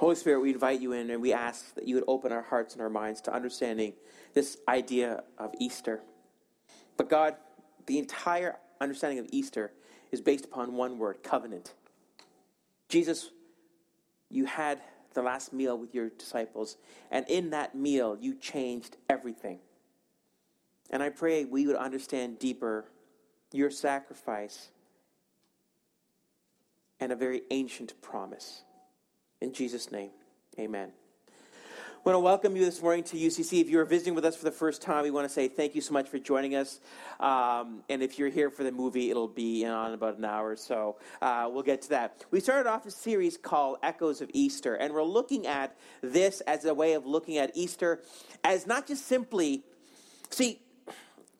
Holy Spirit, we invite you in and we ask that you would open our hearts and our minds to understanding this idea of Easter. But God, the entire understanding of Easter is based upon one word covenant. Jesus, you had the last meal with your disciples, and in that meal, you changed everything. And I pray we would understand deeper your sacrifice and a very ancient promise. In Jesus' name, amen. I want to welcome you this morning to UCC. If you're visiting with us for the first time, we want to say thank you so much for joining us. Um, and if you're here for the movie, it'll be on about an hour, so uh, we'll get to that. We started off a series called Echoes of Easter, and we're looking at this as a way of looking at Easter as not just simply, see,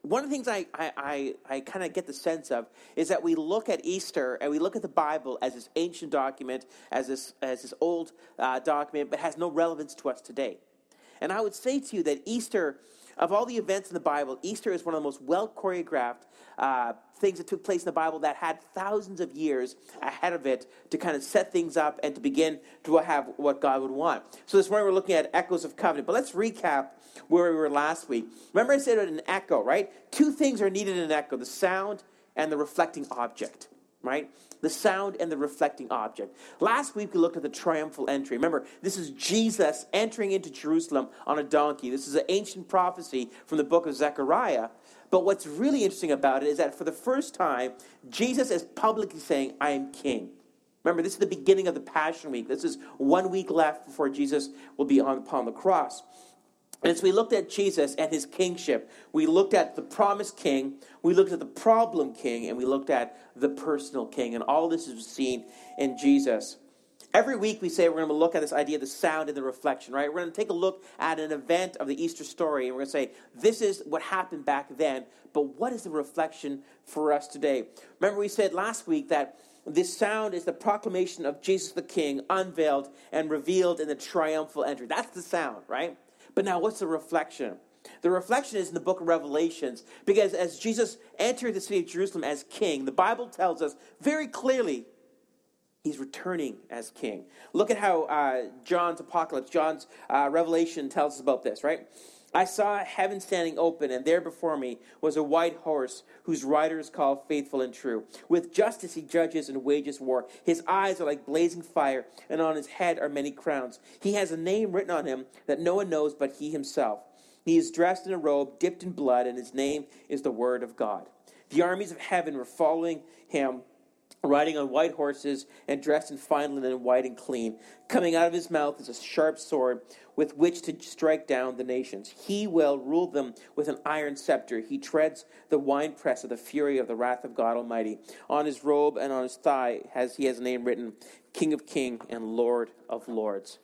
one of the things I, I, I, I kind of get the sense of is that we look at Easter and we look at the Bible as this ancient document, as this, as this old uh, document, but has no relevance to us today. And I would say to you that Easter, of all the events in the Bible, Easter is one of the most well choreographed uh, things that took place in the Bible that had thousands of years ahead of it to kind of set things up and to begin to have what God would want. So this morning we're looking at echoes of covenant. But let's recap where we were last week. Remember, I said an echo, right? Two things are needed in an echo the sound and the reflecting object, right? The sound and the reflecting object. Last week we looked at the triumphal entry. Remember, this is Jesus entering into Jerusalem on a donkey. This is an ancient prophecy from the book of Zechariah. But what's really interesting about it is that for the first time, Jesus is publicly saying, I am king. Remember, this is the beginning of the Passion Week. This is one week left before Jesus will be on, upon the cross. So we looked at Jesus and his kingship. We looked at the promised king, we looked at the problem king, and we looked at the personal king. And all this is seen in Jesus. Every week we say we're going to look at this idea of the sound and the reflection, right? We're going to take a look at an event of the Easter story and we're going to say, this is what happened back then, but what is the reflection for us today? Remember, we said last week that this sound is the proclamation of Jesus the King unveiled and revealed in the triumphal entry. That's the sound, right? But now, what's the reflection? The reflection is in the book of Revelations, because as Jesus entered the city of Jerusalem as king, the Bible tells us very clearly he's returning as king. Look at how uh, John's apocalypse, John's uh, revelation tells us about this, right? I saw heaven standing open, and there before me was a white horse whose rider is called Faithful and True. With justice he judges and wages war. His eyes are like blazing fire, and on his head are many crowns. He has a name written on him that no one knows but he himself. He is dressed in a robe dipped in blood, and his name is the Word of God. The armies of heaven were following him riding on white horses and dressed in fine linen, white and clean. Coming out of his mouth is a sharp sword with which to strike down the nations. He will rule them with an iron scepter. He treads the winepress of the fury of the wrath of God Almighty. On his robe and on his thigh has he has a name written, King of Kings and Lord of Lords.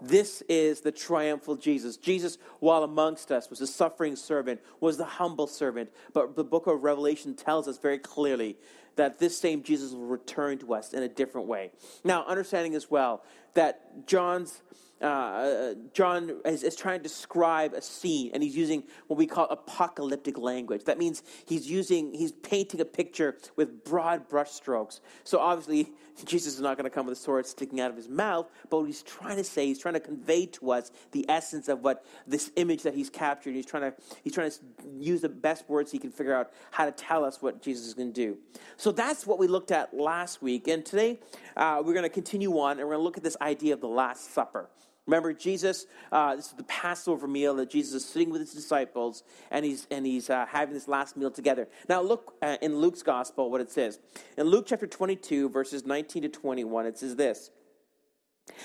This is the triumphal Jesus. Jesus, while amongst us, was a suffering servant, was the humble servant. But the book of Revelation tells us very clearly that this same Jesus will return to us in a different way. Now, understanding as well that John's uh, John is, is, trying to describe a scene, and he's using what we call apocalyptic language. That means he's using, he's painting a picture with broad brushstrokes. So obviously, Jesus is not going to come with a sword sticking out of his mouth, but what he's trying to say, he's trying to convey to us the essence of what this image that he's captured. He's trying to, he's trying to use the best words he can figure out how to tell us what Jesus is going to do. So that's what we looked at last week, and today uh, we're going to continue on, and we're going to look at this idea of the Last Supper. Remember, Jesus, uh, this is the Passover meal that Jesus is sitting with his disciples and he's, and he's uh, having this last meal together. Now, look uh, in Luke's gospel what it says. In Luke chapter 22, verses 19 to 21, it says this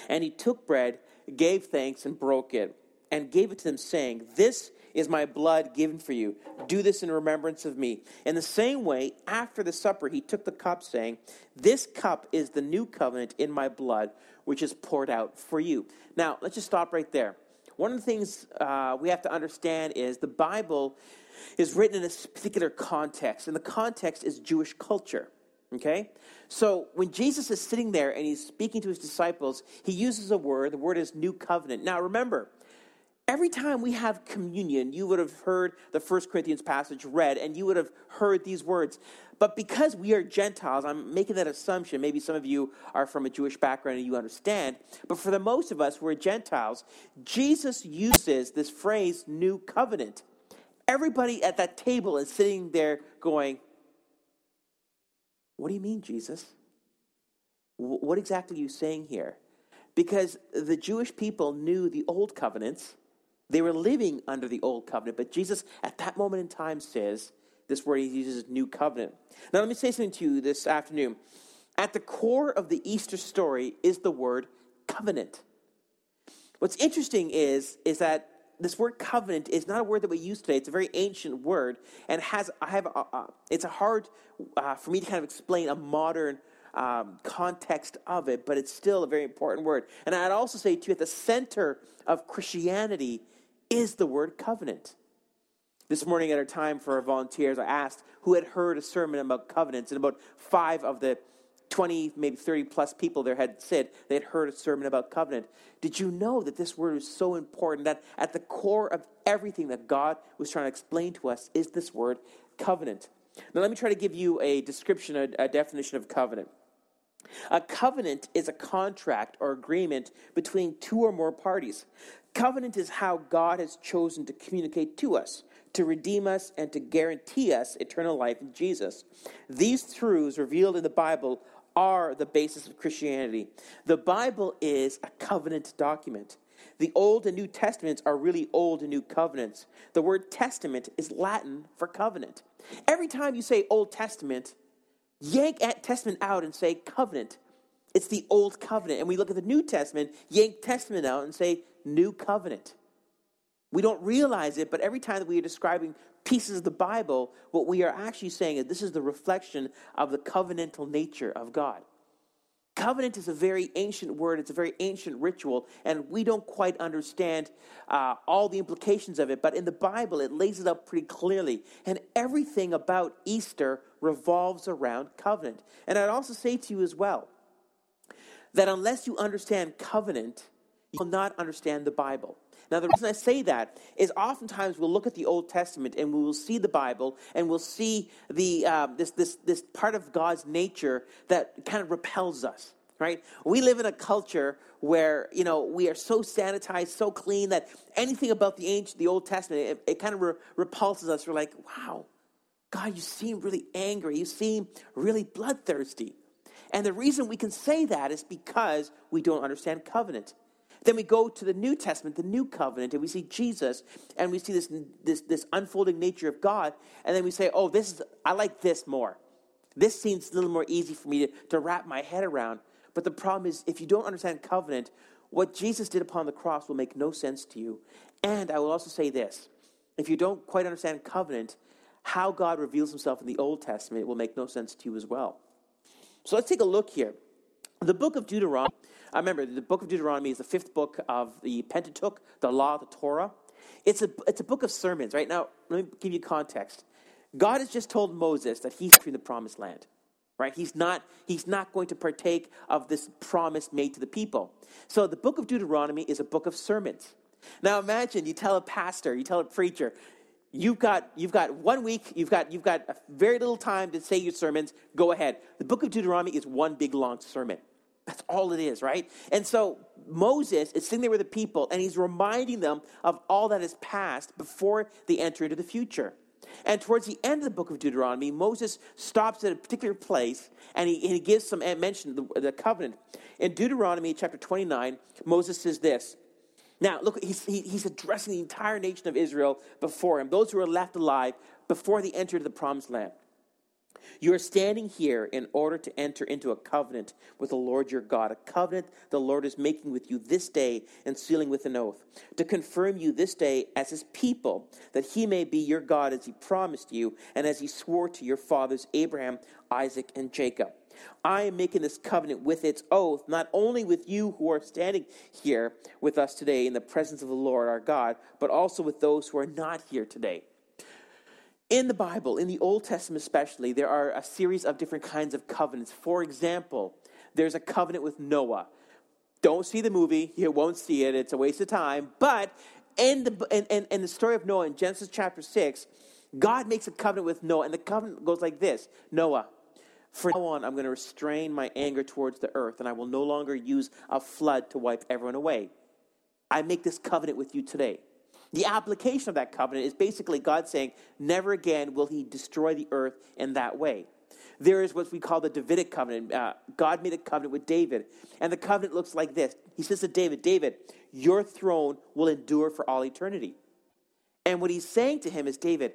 And he took bread, gave thanks, and broke it, and gave it to them, saying, This is my blood given for you. Do this in remembrance of me. In the same way, after the supper, he took the cup, saying, This cup is the new covenant in my blood, which is poured out for you. Now, let's just stop right there. One of the things uh, we have to understand is the Bible is written in a particular context, and the context is Jewish culture. Okay? So when Jesus is sitting there and he's speaking to his disciples, he uses a word. The word is new covenant. Now remember, Every time we have communion, you would have heard the First Corinthians passage read, and you would have heard these words. But because we are Gentiles, I'm making that assumption. Maybe some of you are from a Jewish background and you understand. But for the most of us we're Gentiles, Jesus uses this phrase, new covenant. Everybody at that table is sitting there going, What do you mean, Jesus? What exactly are you saying here? Because the Jewish people knew the old covenants they were living under the old covenant, but Jesus, at that moment in time, says this word he uses new covenant. Now, let me say something to you this afternoon. At the core of the Easter story is the word covenant. What's interesting is, is that this word covenant is not a word that we use today. It's a very ancient word, and has I have a, a, it's a hard uh, for me to kind of explain a modern um, context of it, but it's still a very important word. And I'd also say to you, at the center of Christianity is the word covenant. This morning at our time for our volunteers, I asked who had heard a sermon about covenants, and about five of the 20, maybe 30 plus people there had said they had heard a sermon about covenant. Did you know that this word is so important that at the core of everything that God was trying to explain to us is this word covenant? Now, let me try to give you a description, a, a definition of covenant. A covenant is a contract or agreement between two or more parties. Covenant is how God has chosen to communicate to us, to redeem us, and to guarantee us eternal life in Jesus. These truths revealed in the Bible are the basis of Christianity. The Bible is a covenant document. The Old and New Testaments are really Old and New Covenants. The word testament is Latin for covenant. Every time you say Old Testament, yank Ant Testament out and say covenant. It's the Old Covenant. And we look at the New Testament, yank Testament out and say new covenant. We don't realize it, but every time that we are describing pieces of the Bible, what we are actually saying is this is the reflection of the covenantal nature of God. Covenant is a very ancient word, it's a very ancient ritual, and we don't quite understand uh, all the implications of it, but in the Bible, it lays it up pretty clearly. And everything about Easter revolves around covenant. And I'd also say to you as well that unless you understand covenant, you will not understand the Bible. Now, the reason I say that is oftentimes we'll look at the Old Testament and we will see the Bible and we'll see the, uh, this, this, this part of God's nature that kind of repels us, right? We live in a culture where, you know, we are so sanitized, so clean that anything about the ancient, the Old Testament, it, it kind of re- repulses us. We're like, wow, God, you seem really angry. You seem really bloodthirsty. And the reason we can say that is because we don't understand covenant. Then we go to the New Testament, the New Covenant, and we see Jesus, and we see this, this, this unfolding nature of God, and then we say, oh, this is, I like this more. This seems a little more easy for me to, to wrap my head around. But the problem is, if you don't understand covenant, what Jesus did upon the cross will make no sense to you. And I will also say this if you don't quite understand covenant, how God reveals himself in the Old Testament will make no sense to you as well. So let's take a look here. The book of Deuteronomy I remember the book of Deuteronomy is the fifth book of the Pentateuch, the law, the Torah. It's a, it's a book of sermons. Right now, let me give you context. God has just told Moses that he's entering the promised land. Right? He's not, he's not going to partake of this promise made to the people. So the book of Deuteronomy is a book of sermons. Now imagine you tell a pastor, you tell a preacher, you've got you've got one week you've got you've got very little time to say your sermons go ahead the book of deuteronomy is one big long sermon that's all it is, right? And so Moses is sitting there with the people and he's reminding them of all that has passed before they enter into the future. And towards the end of the book of Deuteronomy, Moses stops at a particular place and he, and he gives some mention of the, the, covenant. In Deuteronomy chapter 29, Moses says this. Now, look, he's, he, he's addressing the entire nation of Israel before him, those who are left alive before they enter into the promised land. You are standing here in order to enter into a covenant with the Lord your God, a covenant the Lord is making with you this day and sealing with an oath, to confirm you this day as his people, that he may be your God as he promised you and as he swore to your fathers Abraham, Isaac, and Jacob. I am making this covenant with its oath, not only with you who are standing here with us today in the presence of the Lord our God, but also with those who are not here today. In the Bible, in the Old Testament especially, there are a series of different kinds of covenants. For example, there's a covenant with Noah. Don't see the movie, you won't see it, it's a waste of time. But in the, in, in, in the story of Noah in Genesis chapter 6, God makes a covenant with Noah, and the covenant goes like this Noah, from now on, I'm going to restrain my anger towards the earth, and I will no longer use a flood to wipe everyone away. I make this covenant with you today. The application of that covenant is basically God saying, never again will he destroy the earth in that way. There is what we call the Davidic covenant. Uh, God made a covenant with David, and the covenant looks like this. He says to David, David, your throne will endure for all eternity. And what he's saying to him is, David,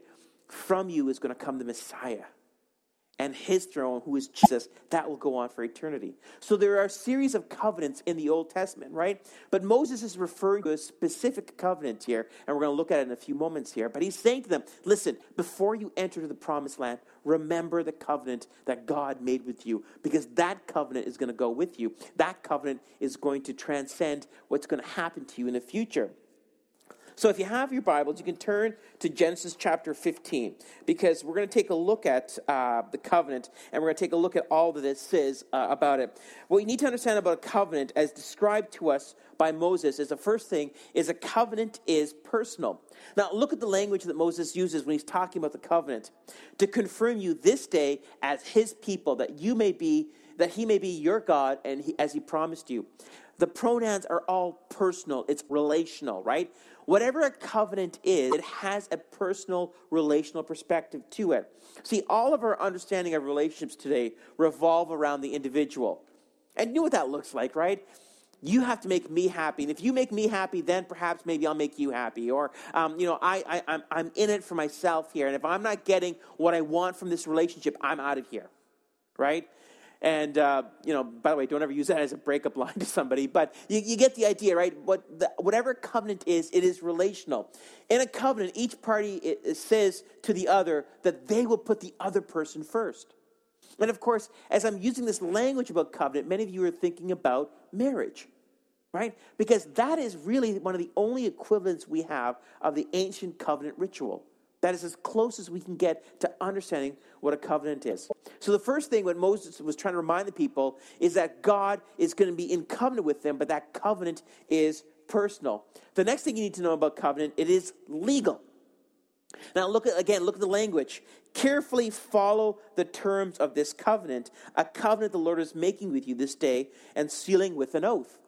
from you is going to come the Messiah and his throne, who is Jesus, that will go on for eternity. So there are a series of covenants in the Old Testament, right? But Moses is referring to a specific covenant here, and we're going to look at it in a few moments here. But he's saying to them, listen, before you enter the promised land, remember the covenant that God made with you, because that covenant is going to go with you. That covenant is going to transcend what's going to happen to you in the future. So if you have your Bibles, you can turn to Genesis chapter 15 because we're going to take a look at uh, the covenant and we're going to take a look at all that it says uh, about it. What you need to understand about a covenant as described to us by Moses is the first thing is a covenant is personal. Now look at the language that Moses uses when he's talking about the covenant. To confirm you this day as his people that you may be that he may be your God and he, as he promised you. The pronouns are all personal, it's relational, right? Whatever a covenant is, it has a personal, relational perspective to it. See, all of our understanding of relationships today revolve around the individual. And you know what that looks like, right? you have to make me happy. And if you make me happy, then perhaps maybe I'll make you happy. Or, um, you know, I, I, I'm, I'm in it for myself here. And if I'm not getting what I want from this relationship, I'm out of here, right? And, uh, you know, by the way, don't ever use that as a breakup line to somebody, but you, you get the idea, right? What the, whatever covenant is, it is relational. In a covenant, each party it, it says to the other that they will put the other person first. And of course, as I'm using this language about covenant, many of you are thinking about marriage, right? Because that is really one of the only equivalents we have of the ancient covenant ritual. That is as close as we can get to understanding what a covenant is. So, the first thing what Moses was trying to remind the people is that God is going to be in covenant with them, but that covenant is personal. The next thing you need to know about covenant, it is legal. Now, look at again, look at the language. Carefully follow the terms of this covenant, a covenant the Lord is making with you this day and sealing with an oath.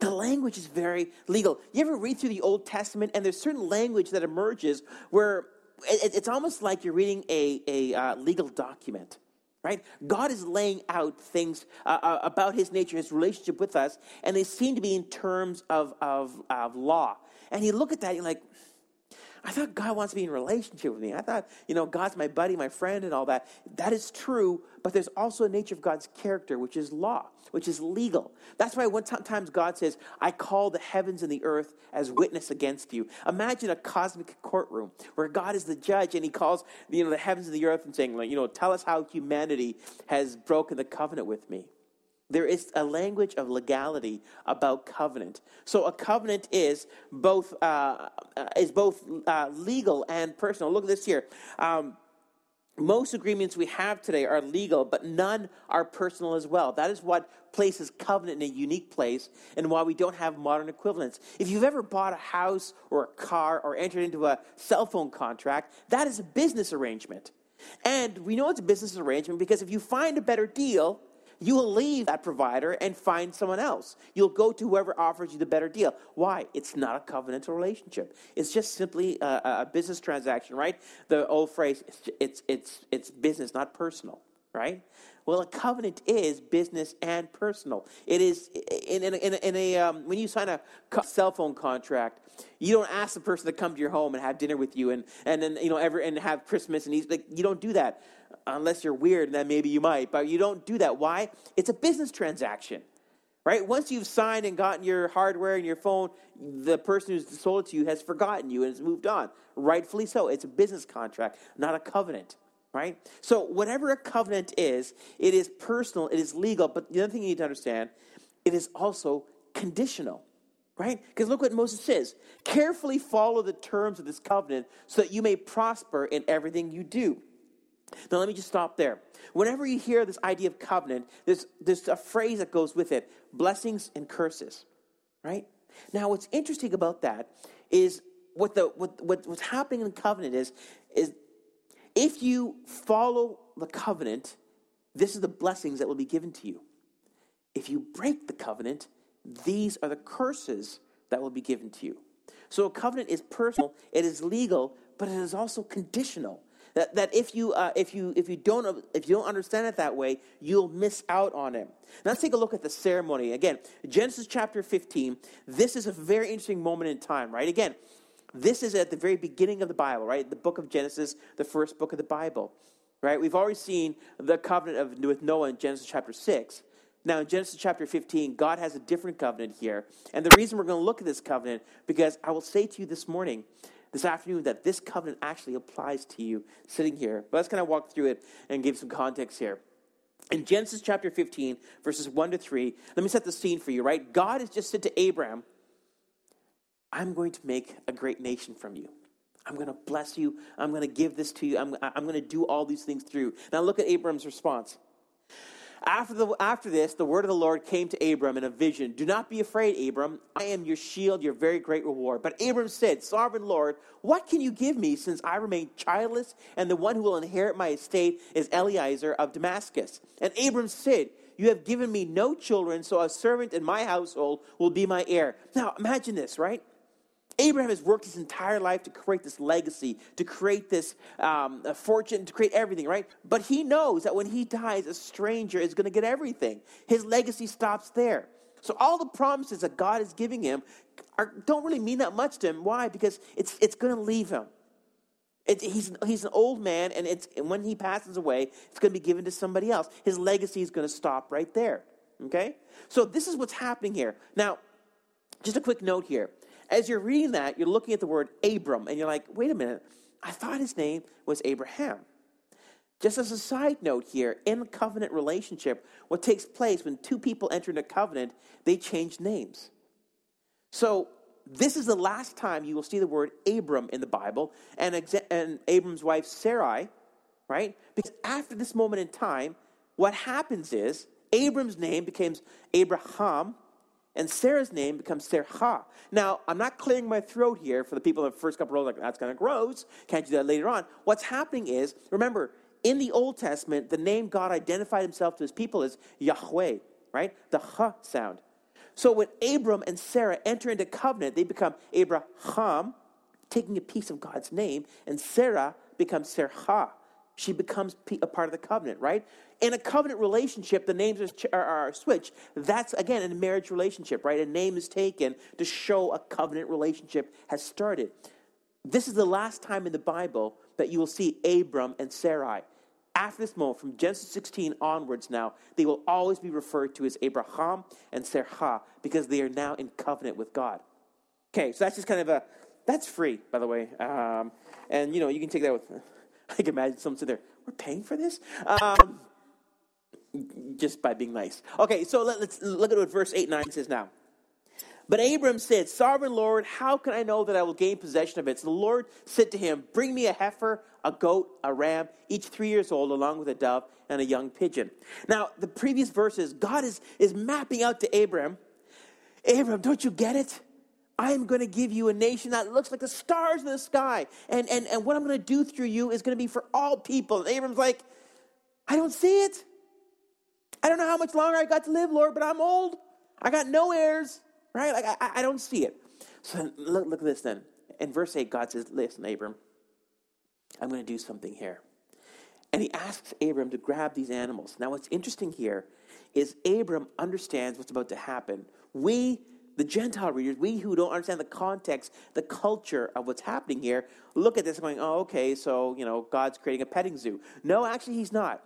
The language is very legal. You ever read through the Old Testament and there's certain language that emerges where it's almost like you're reading a, a uh, legal document right? God is laying out things uh, uh, about his nature, his relationship with us, and they seem to be in terms of, of, of law. And you look at that, you're like, I thought God wants to be in relationship with me. I thought, you know, God's my buddy, my friend, and all that. That is true, but there's also a nature of God's character, which is law, which is legal. That's why one times God says, I call the heavens and the earth as witness against you. Imagine a cosmic courtroom where God is the judge and he calls, you know, the heavens and the earth and saying, you know, tell us how humanity has broken the covenant with me. There is a language of legality about covenant. So a covenant is both uh, uh, is both uh, legal and personal. Look at this here. Um, most agreements we have today are legal, but none are personal as well. That is what places covenant in a unique place and why we don't have modern equivalents. If you've ever bought a house or a car or entered into a cell phone contract, that is a business arrangement. And we know it's a business arrangement because if you find a better deal, you will leave that provider and find someone else. You'll go to whoever offers you the better deal. Why? It's not a covenantal relationship. It's just simply a, a business transaction, right? The old phrase, it's, it's, it's, business, not personal, right? Well, a covenant is business and personal. It is in, in, in, in a um, when you sign a cell phone contract, you don't ask the person to come to your home and have dinner with you and and then you know ever and have Christmas and like you don't do that unless you're weird, then maybe you might, but you don't do that. Why? It's a business transaction, right? Once you've signed and gotten your hardware and your phone, the person who's sold it to you has forgotten you and has moved on. Rightfully so. It's a business contract, not a covenant, right? So, whatever a covenant is, it is personal, it is legal, but the other thing you need to understand, it is also conditional right? Because look what Moses says carefully follow the terms of this covenant so that you may prosper in everything you do. Now, let me just stop there. Whenever you hear this idea of covenant, there's, there's a phrase that goes with it blessings and curses, right? Now, what's interesting about that is what the what, what what's happening in the covenant is is if you follow the covenant, this is the blessings that will be given to you. If you break the covenant, these are the curses that will be given to you. So a covenant is personal, it is legal, but it is also conditional. That, that if you uh, if you if you don't if you don't understand it that way, you'll miss out on it. Now let's take a look at the ceremony again. Genesis chapter fifteen. This is a very interesting moment in time, right? Again, this is at the very beginning of the Bible, right? The book of Genesis, the first book of the Bible, right? We've already seen the covenant of, with Noah in Genesis chapter 6. Now, in Genesis chapter 15, God has a different covenant here. And the reason we're going to look at this covenant, because I will say to you this morning, this afternoon, that this covenant actually applies to you sitting here. But let's kind of walk through it and give some context here. In Genesis chapter 15, verses 1 to 3, let me set the scene for you, right? God has just said to Abraham, I'm going to make a great nation from you. I'm going to bless you. I'm going to give this to you. I'm, I'm going to do all these things through. Now look at Abram's response. After, the, after this, the word of the Lord came to Abram in a vision. Do not be afraid, Abram. I am your shield, your very great reward. But Abram said, Sovereign Lord, what can you give me since I remain childless, and the one who will inherit my estate is Eliezer of Damascus? And Abram said, You have given me no children, so a servant in my household will be my heir. Now imagine this, right? Abraham has worked his entire life to create this legacy, to create this um, fortune, to create everything, right? But he knows that when he dies, a stranger is going to get everything. His legacy stops there. So all the promises that God is giving him are, don't really mean that much to him. Why? Because it's, it's going to leave him. It, he's, he's an old man, and, it's, and when he passes away, it's going to be given to somebody else. His legacy is going to stop right there. Okay? So this is what's happening here. Now, just a quick note here. As you're reading that, you're looking at the word Abram, and you're like, wait a minute, I thought his name was Abraham. Just as a side note here, in a covenant relationship, what takes place when two people enter into covenant, they change names. So, this is the last time you will see the word Abram in the Bible and, and Abram's wife Sarai, right? Because after this moment in time, what happens is Abram's name becomes Abraham, and Sarai's name becomes Sarah. Now, I'm not clearing my throat here for the people in the first couple rows, like, that's kind of gross. Can't do that later on. What's happening is, remember, in the Old Testament, the name God identified himself to his people is Yahweh, right? The ha sound. So when Abram and Sarah enter into covenant, they become Abraham, taking a piece of God's name, and Sarai becomes Sarah she becomes a part of the covenant, right? In a covenant relationship, the names are, switched. That's, again, in a marriage relationship, right? A name is taken to show a covenant relationship has started. This is the last time in the Bible that you will see Abram and Sarai. After this moment, from Genesis 16 onwards now, they will always be referred to as Abraham and Sarah because they are now in covenant with God. Okay, so that's just kind of a, that's free, by the way. Um, and, you know, you can take that with I can imagine someone sitting there, we're paying for this? Um, just by being nice. Okay, so let, us look at what verse 8 9 says now. But Abram said, Sovereign Lord, how can I know that I will gain possession of it? So the Lord said to him, Bring me a heifer, a goat, a ram, each three years old, along with a dove and a young pigeon. Now, the previous verses, God is, is mapping out to Abram. Abram, don't you get it? I'm going to give you a nation that looks like the stars in the sky. And, and, and what I'm going to do through you is going to be for all people. And Abram's like, I don't see it. I don't know how much longer I got to live, Lord, but I'm old. I got no heirs, right? Like, I, I don't see it. So look, look at this then. In verse 8, God says, Listen, Abram, I'm going to do something here. And he asks Abram to grab these animals. Now, what's interesting here is Abram understands what's about to happen. We the Gentile readers, we who don't understand the context, the culture of what's happening here, look at this going, oh, okay, so, you know, God's creating a petting zoo. No, actually, he's not.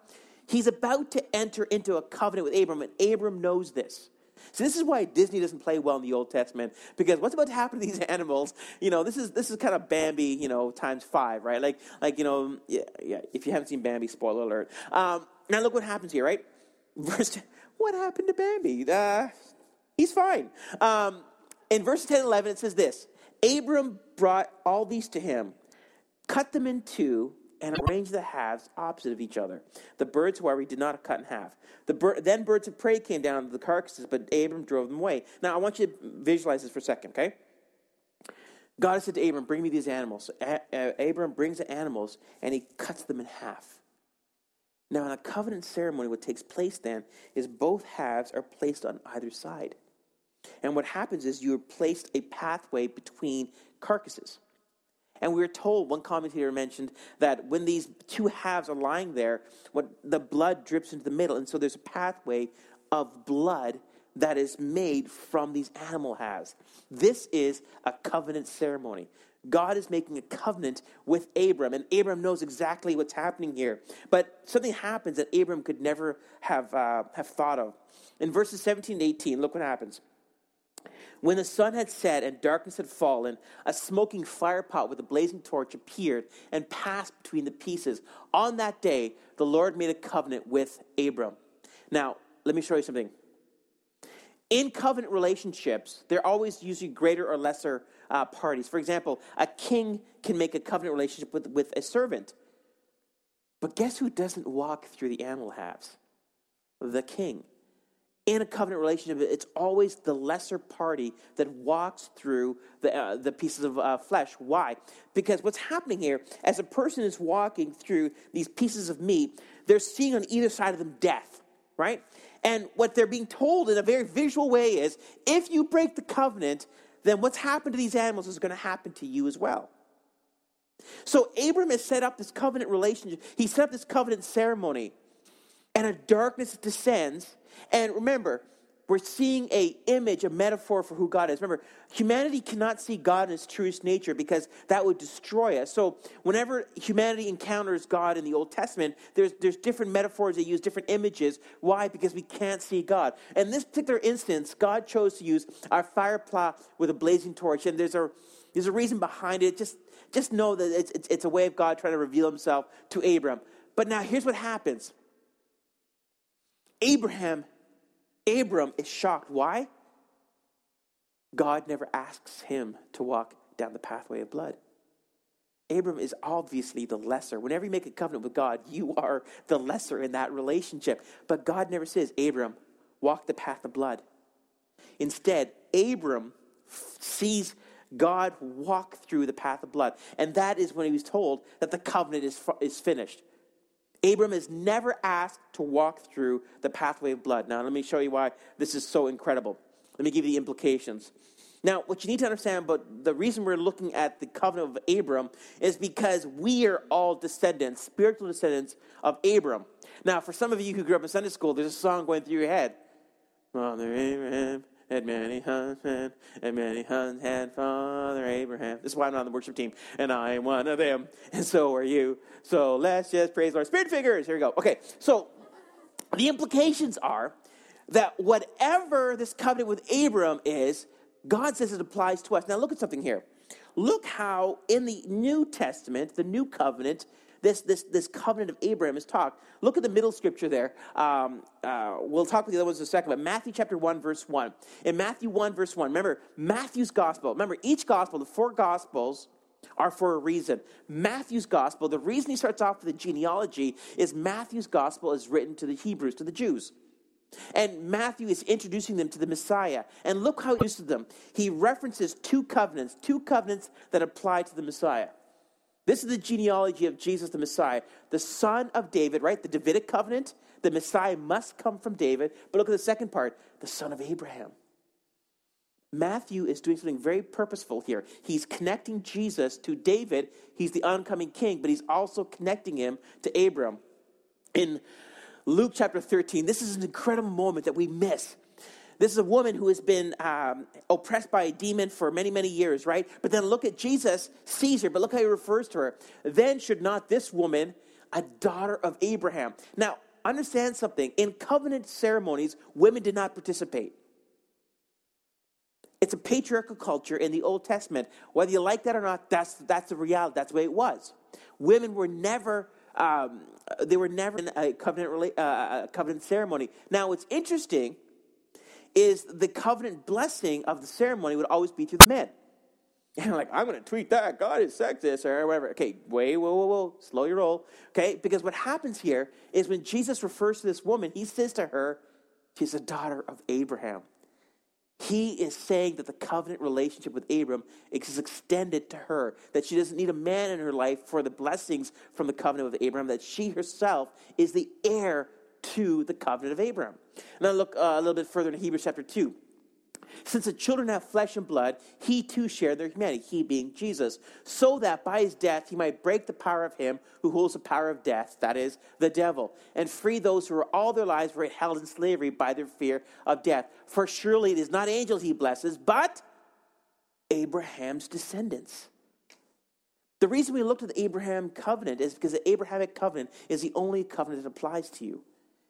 He's about to enter into a covenant with Abram, and Abram knows this. So this is why Disney doesn't play well in the Old Testament because what's about to happen to these animals? You know, this is this is kind of Bambi, you know, times five, right? Like like you know, yeah, yeah. If you haven't seen Bambi, spoiler alert. Um, now look what happens here, right? Verse. What happened to Bambi? Uh, He's fine. Um, in verse 10 and 11, it says this Abram brought all these to him, cut them in two, and arranged the halves opposite of each other. The birds, however, he did not cut in half. The bir- then birds of prey came down to the carcasses, but Abram drove them away. Now, I want you to visualize this for a second, okay? God said to Abram, Bring me these animals. A- Abram brings the animals and he cuts them in half. Now, in a covenant ceremony, what takes place then is both halves are placed on either side. And what happens is you are placed a pathway between carcasses. And we are told, one commentator mentioned, that when these two halves are lying there, what the blood drips into the middle. And so there's a pathway of blood that is made from these animal halves. This is a covenant ceremony. God is making a covenant with Abram, and Abram knows exactly what's happening here. But something happens that Abram could never have, uh, have thought of. In verses 17 and 18, look what happens. When the sun had set and darkness had fallen, a smoking firepot with a blazing torch appeared and passed between the pieces. On that day, the Lord made a covenant with Abram. Now, let me show you something. In covenant relationships, there are always usually greater or lesser uh, parties. For example, a king can make a covenant relationship with, with a servant. But guess who doesn't walk through the animal halves? The king. In a covenant relationship, it's always the lesser party that walks through the, uh, the pieces of uh, flesh. Why? Because what's happening here, as a person is walking through these pieces of meat, they're seeing on either side of them death, right? And what they're being told in a very visual way is if you break the covenant, then what's happened to these animals is going to happen to you as well. So Abram has set up this covenant relationship. He set up this covenant ceremony, and a darkness descends. And remember, we're seeing a image, a metaphor for who God is. Remember, humanity cannot see God in his truest nature because that would destroy us. So whenever humanity encounters God in the Old Testament, there's, there's different metaphors, they use different images. Why? Because we can't see God. In this particular instance, God chose to use our firepot with a blazing torch, and there's a, there's a reason behind it. Just, just know that it's, it's, it's a way of God trying to reveal himself to Abram. But now here's what happens. Abraham Abram is shocked. Why? God never asks him to walk down the pathway of blood. Abram is obviously the lesser. Whenever you make a covenant with God, you are the lesser in that relationship. But God never says, Abram, walk the path of blood. Instead, Abram sees God walk through the path of blood. And that is when he was told that the covenant is, is finished. Abram is never asked to walk through the pathway of blood. Now, let me show you why this is so incredible. Let me give you the implications. Now, what you need to understand about the reason we're looking at the covenant of Abram is because we are all descendants, spiritual descendants of Abram. Now, for some of you who grew up in Sunday school, there's a song going through your head. Father Abraham had many husbands, and many husbands had Father Abraham. This is why I'm not on the worship team, and I am one of them, and so are you. So let's just praise our spirit figures. Here we go. Okay, so the implications are that whatever this covenant with Abram is, God says it applies to us. Now look at something here. Look how in the New Testament, the new covenant, this, this, this covenant of Abraham is talked. Look at the middle scripture there. Um, uh, we'll talk with the other ones in a second, but Matthew chapter 1, verse 1. In Matthew 1, verse 1, remember, Matthew's gospel, remember, each gospel, the four gospels, are for a reason. Matthew's gospel, the reason he starts off with the genealogy is Matthew's gospel is written to the Hebrews, to the Jews. And Matthew is introducing them to the Messiah. And look how he uses them. He references two covenants, two covenants that apply to the Messiah. This is the genealogy of Jesus the Messiah, the son of David, right? The Davidic covenant. The Messiah must come from David. But look at the second part the son of Abraham. Matthew is doing something very purposeful here. He's connecting Jesus to David. He's the oncoming king, but he's also connecting him to Abram. In Luke chapter 13, this is an incredible moment that we miss. This is a woman who has been um, oppressed by a demon for many, many years, right? But then look at Jesus, sees her, but look how he refers to her. Then should not this woman, a daughter of Abraham. Now, understand something. In covenant ceremonies, women did not participate. It's a patriarchal culture in the Old Testament. Whether you like that or not, that's, that's the reality. That's the way it was. Women were never, um, they were never in a covenant, uh, a covenant ceremony. Now, what's interesting is the covenant blessing of the ceremony would always be through the men. And like, I'm going to tweet that. God is sexist or whatever. Okay, wait, whoa, whoa, whoa. Slow your roll. Okay, because what happens here is when Jesus refers to this woman, he says to her, she's a daughter of Abraham. He is saying that the covenant relationship with Abram is extended to her, that she doesn't need a man in her life for the blessings from the covenant with Abraham, that she herself is the heir to the covenant of Abraham. Now look uh, a little bit further in Hebrews chapter 2. Since the children have flesh and blood, he too shared their humanity, he being Jesus, so that by his death he might break the power of him who holds the power of death, that is, the devil, and free those who were all their lives were held in slavery by their fear of death. For surely it is not angels he blesses, but Abraham's descendants. The reason we looked at the Abraham covenant is because the Abrahamic covenant is the only covenant that applies to you.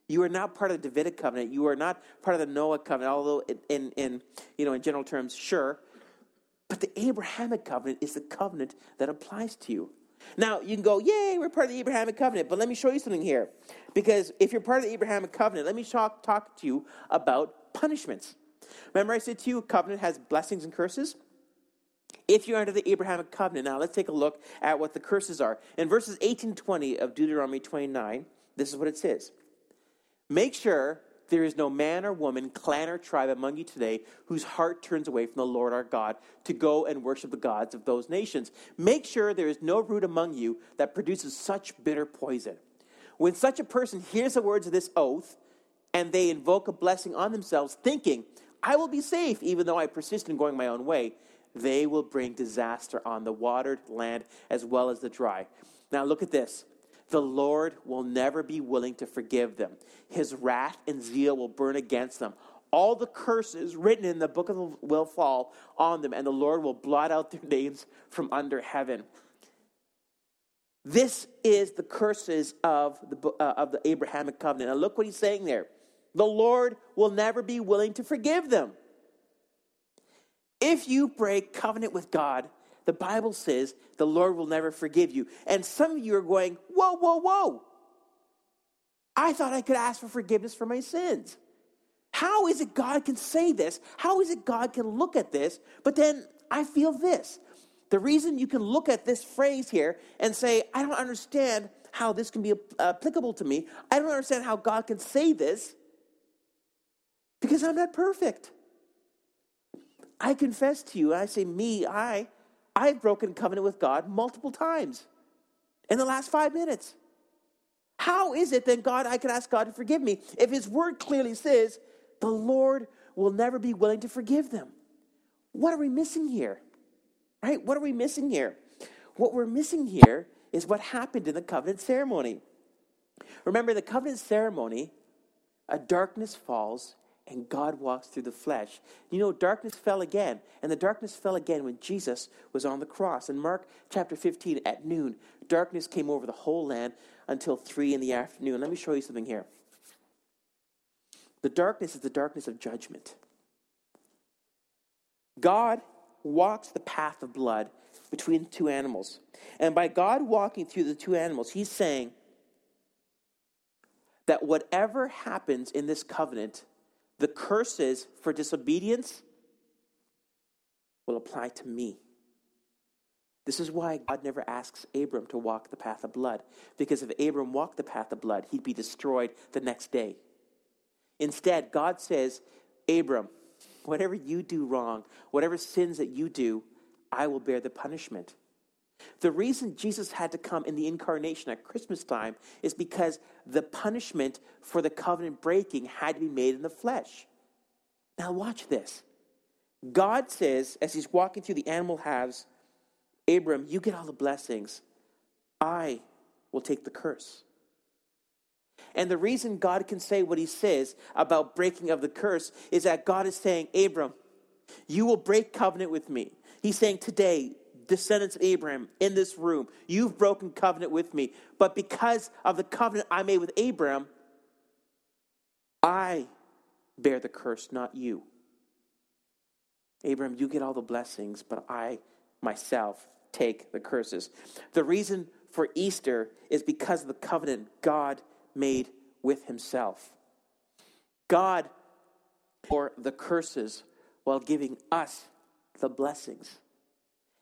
You are not part of the Davidic covenant. You are not part of the Noah covenant, although in, in, you know, in general terms, sure. But the Abrahamic covenant is the covenant that applies to you. Now, you can go, yay, we're part of the Abrahamic covenant, but let me show you something here. Because if you're part of the Abrahamic covenant, let me talk, talk to you about punishments. Remember, I said to you, covenant has blessings and curses? If you're under the Abrahamic covenant, now let's take a look at what the curses are. In verses 18 20 of Deuteronomy 29, this is what it says Make sure there is no man or woman, clan or tribe among you today whose heart turns away from the Lord our God to go and worship the gods of those nations. Make sure there is no root among you that produces such bitter poison. When such a person hears the words of this oath and they invoke a blessing on themselves, thinking, I will be safe even though I persist in going my own way, they will bring disaster on the watered land as well as the dry. Now look at this the Lord will never be willing to forgive them. His wrath and zeal will burn against them. All the curses written in the book of will fall on them, and the Lord will blot out their names from under heaven. This is the curses of the, uh, of the Abrahamic covenant. Now, look what he's saying there. The Lord will never be willing to forgive them. If you break covenant with God, the Bible says the Lord will never forgive you. And some of you are going, whoa, whoa, whoa. I thought I could ask for forgiveness for my sins. How is it God can say this? How is it God can look at this? But then I feel this. The reason you can look at this phrase here and say, I don't understand how this can be applicable to me. I don't understand how God can say this because I'm not perfect. I confess to you, I say, me, I I've broken covenant with God multiple times in the last five minutes. How is it then, God, I can ask God to forgive me if His word clearly says the Lord will never be willing to forgive them? What are we missing here? Right? What are we missing here? What we're missing here is what happened in the covenant ceremony. Remember, the covenant ceremony, a darkness falls and God walks through the flesh. You know, darkness fell again, and the darkness fell again when Jesus was on the cross. In Mark chapter 15, at noon, darkness came over the whole land until 3 in the afternoon. Let me show you something here. The darkness is the darkness of judgment. God walks the path of blood between two animals. And by God walking through the two animals, He's saying that whatever happens in this covenant the curses for disobedience will apply to me. This is why God never asks Abram to walk the path of blood, because if Abram walked the path of blood, he'd be destroyed the next day. Instead, God says, Abram, whatever you do wrong, whatever sins that you do, I will bear the punishment. The reason Jesus had to come in the incarnation at Christmas time is because the punishment for the covenant breaking had to be made in the flesh. Now, watch this. God says, as he's walking through the animal halves, Abram, you get all the blessings. I will take the curse. And the reason God can say what he says about breaking of the curse is that God is saying, Abram, you will break covenant with me. He's saying, today, descendants of Abraham in this room, you've broken covenant with me. But because of the covenant I made with Abraham, I bear the curse, not you. Abraham, you get all the blessings, but I myself take the curses. The reason for Easter is because of the covenant God made with himself. God bore the curses while giving us the blessings.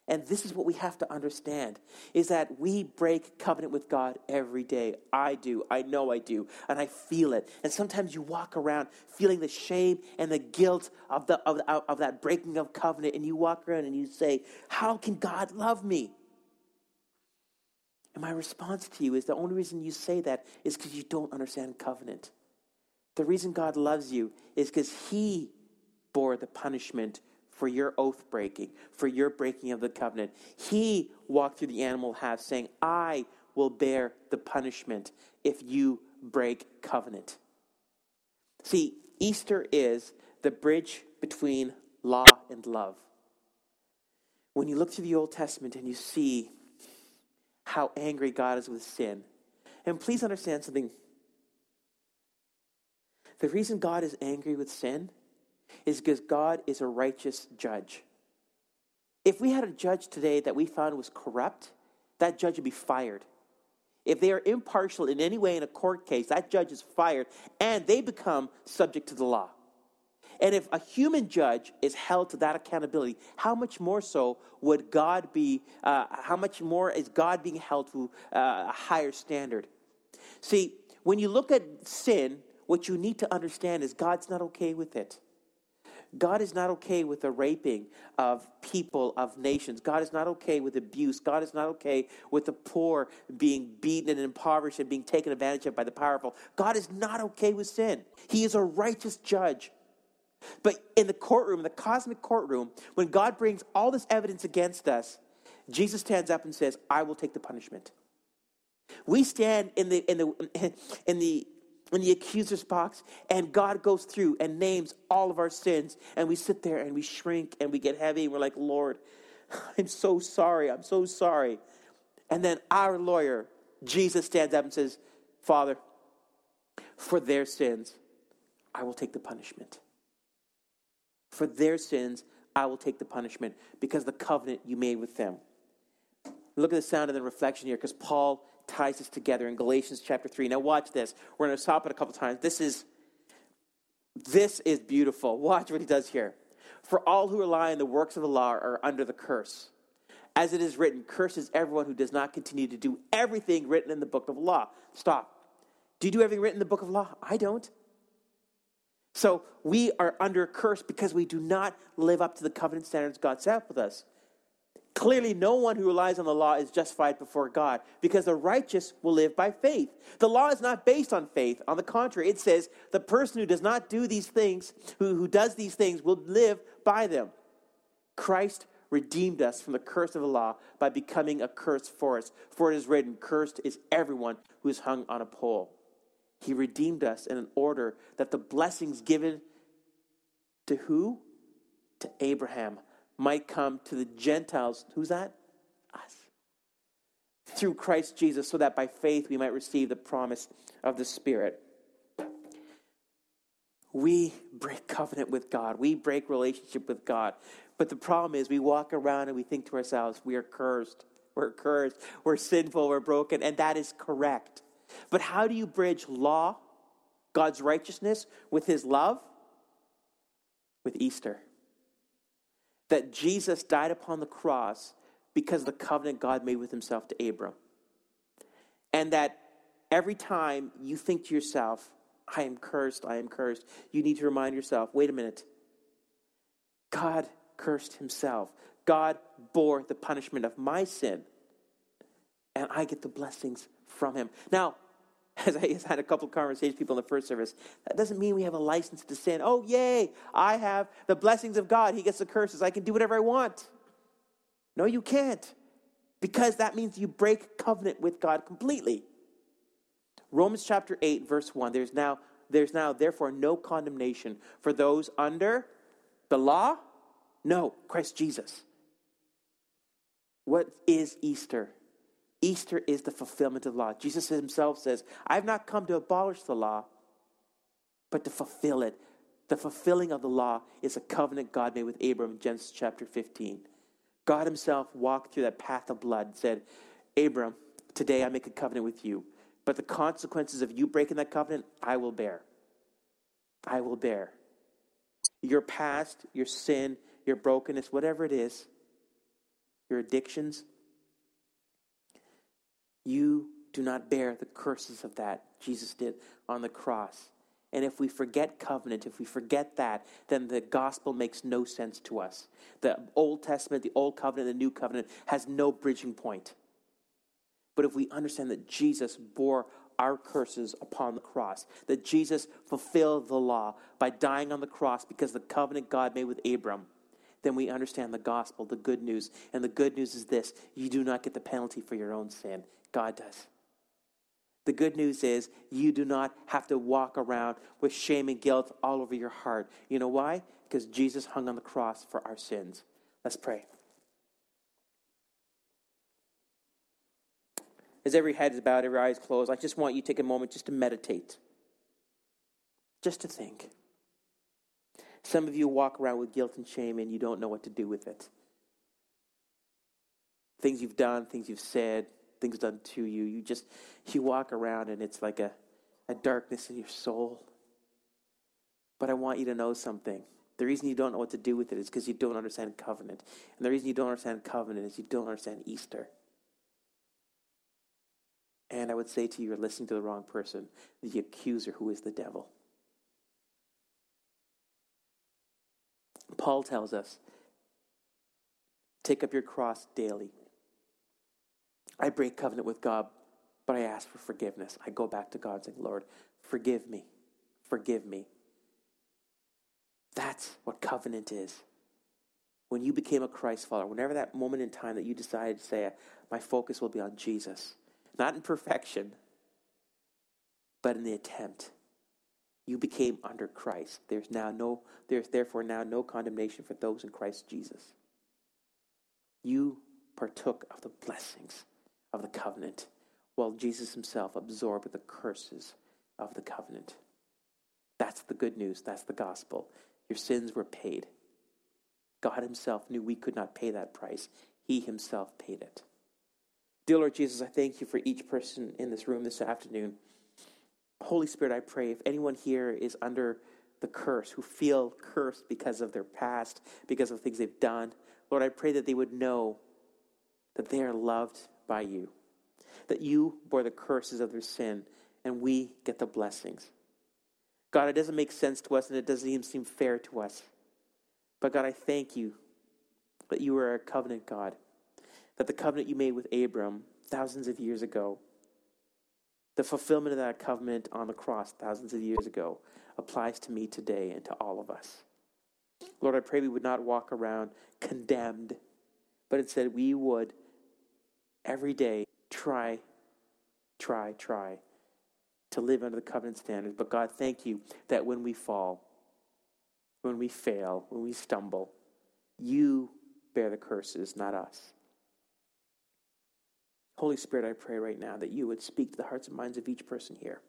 And this is what we have to understand is that we break covenant with God every day. I do. I know I do. And I feel it. And sometimes you walk around feeling the shame and the guilt of, the, of, of that breaking of covenant. And you walk around and you say, How can God love me? And my response to you is the only reason you say that is because you don't understand covenant. The reason God loves you is because He bore the punishment for your oath breaking, for your breaking of the covenant. He walked through the animal house saying, I will bear the punishment if you break covenant. See, Easter is the bridge between law and love. When you look through the Old Testament and you see how angry God is with sin, and please understand something. The reason God is angry with sin is because God is a righteous judge. If we had a judge today that we found was corrupt, that judge would be fired. If they are impartial in any way in a court case, that judge is fired and they become subject to the law. And if a human judge is held to that accountability, how much more so would God be, uh, how much more is God being held to uh, a higher standard? See, when you look at sin, what you need to understand is God's not okay with it. God is not okay with the raping of people, of nations. God is not okay with abuse. God is not okay with the poor being beaten and impoverished and being taken advantage of by the powerful. God is not okay with sin. He is a righteous judge. But in the courtroom, in the cosmic courtroom, when God brings all this evidence against us, Jesus stands up and says, I will take the punishment. We stand in the, in the, in the in the accuser's box, and God goes through and names all of our sins, and we sit there and we shrink and we get heavy, and we're like, Lord, I'm so sorry, I'm so sorry. And then our lawyer, Jesus, stands up and says, Father, for their sins, I will take the punishment. For their sins, I will take the punishment because the covenant you made with them. Look at the sound of the reflection here because Paul ties this together in Galatians chapter 3. Now, watch this. We're going to stop it a couple times. This is, this is beautiful. Watch what he does here. For all who rely on the works of the law are under the curse. As it is written, curses everyone who does not continue to do everything written in the book of law. Stop. Do you do everything written in the book of law? I don't. So we are under a curse because we do not live up to the covenant standards God set with us. Clearly, no one who relies on the law is justified before God because the righteous will live by faith. The law is not based on faith. On the contrary, it says the person who does not do these things, who, who does these things, will live by them. Christ redeemed us from the curse of the law by becoming a curse for us. For it is written, Cursed is everyone who is hung on a pole. He redeemed us in an order that the blessings given to who? To Abraham might come to the Gentiles. Who's that? Us. Through Christ Jesus, so that by faith we might receive the promise of the Spirit. We break covenant with God. We break relationship with God. But the problem is, we walk around and we think to ourselves, we are cursed. We're cursed. We're sinful. We're broken. And that is correct. But how do you bridge law, God's righteousness, with his love? With Easter that Jesus died upon the cross because of the covenant God made with himself to Abram. And that every time you think to yourself, I am cursed, I am cursed, you need to remind yourself wait a minute. God cursed himself. God bore the punishment of my sin, and I get the blessings from him. Now, as I had a couple of conversations with people in the first service, that doesn't mean we have a license to sin. Oh, yay, I have the blessings of God. He gets the curses. I can do whatever I want. No, you can't. Because that means you break covenant with God completely. Romans chapter 8, verse 1. There's now, there's now therefore no condemnation for those under the law? No, Christ Jesus. What is Easter? Easter is the fulfillment of law. Jesus himself says, I've not come to abolish the law, but to fulfill it. The fulfilling of the law is a covenant God made with Abram in Genesis chapter 15. God himself walked through that path of blood and said, Abram, today I make a covenant with you, but the consequences of you breaking that covenant, I will bear. I will bear. Your past, your sin, your brokenness, whatever it is, your addictions, you do not bear the curses of that. Jesus did on the cross. And if we forget covenant, if we forget that, then the gospel makes no sense to us. The Old Testament, the Old Covenant, the New Covenant has no bridging point. But if we understand that Jesus bore our curses upon the cross, that Jesus fulfilled the law by dying on the cross because the covenant God made with Abram, then we understand the gospel, the good news. And the good news is this you do not get the penalty for your own sin, God does. The good news is you do not have to walk around with shame and guilt all over your heart. You know why? Because Jesus hung on the cross for our sins. Let's pray. As every head is bowed, every eye is closed, I just want you to take a moment just to meditate, just to think. Some of you walk around with guilt and shame and you don't know what to do with it. Things you've done, things you've said, things done to you. You just, you walk around and it's like a, a darkness in your soul. But I want you to know something. The reason you don't know what to do with it is because you don't understand covenant. And the reason you don't understand covenant is you don't understand Easter. And I would say to you, you're listening to the wrong person, the accuser who is the devil. Paul tells us take up your cross daily. I break covenant with God, but I ask for forgiveness. I go back to God saying, Lord, forgive me. Forgive me. That's what covenant is. When you became a Christ follower, whenever that moment in time that you decided to say, My focus will be on Jesus, not in perfection, but in the attempt. You became under Christ. There's now no, there's therefore now no condemnation for those in Christ Jesus. You partook of the blessings of the covenant, while Jesus himself absorbed the curses of the covenant. That's the good news. That's the gospel. Your sins were paid. God himself knew we could not pay that price. He himself paid it. Dear Lord Jesus, I thank you for each person in this room this afternoon. Holy Spirit, I pray if anyone here is under the curse, who feel cursed because of their past, because of things they've done, Lord, I pray that they would know that they are loved by you, that you bore the curses of their sin, and we get the blessings. God, it doesn't make sense to us and it doesn't even seem fair to us. But God, I thank you that you are a covenant God, that the covenant you made with Abram thousands of years ago, the fulfillment of that covenant on the cross thousands of years ago, applies to me today and to all of us. Lord, I pray we would not walk around condemned, but instead we would every day try, try, try to live under the covenant standards. But God, thank you that when we fall, when we fail, when we stumble, you bear the curses, not us. Holy Spirit, I pray right now that you would speak to the hearts and minds of each person here,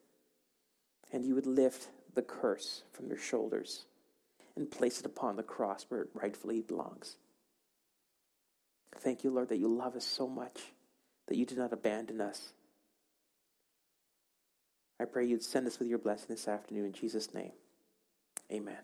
and you would lift the curse from their shoulders and place it upon the cross where it rightfully belongs. Thank you, Lord, that you love us so much that you did not abandon us. I pray you'd send us with your blessing this afternoon in Jesus' name. Amen.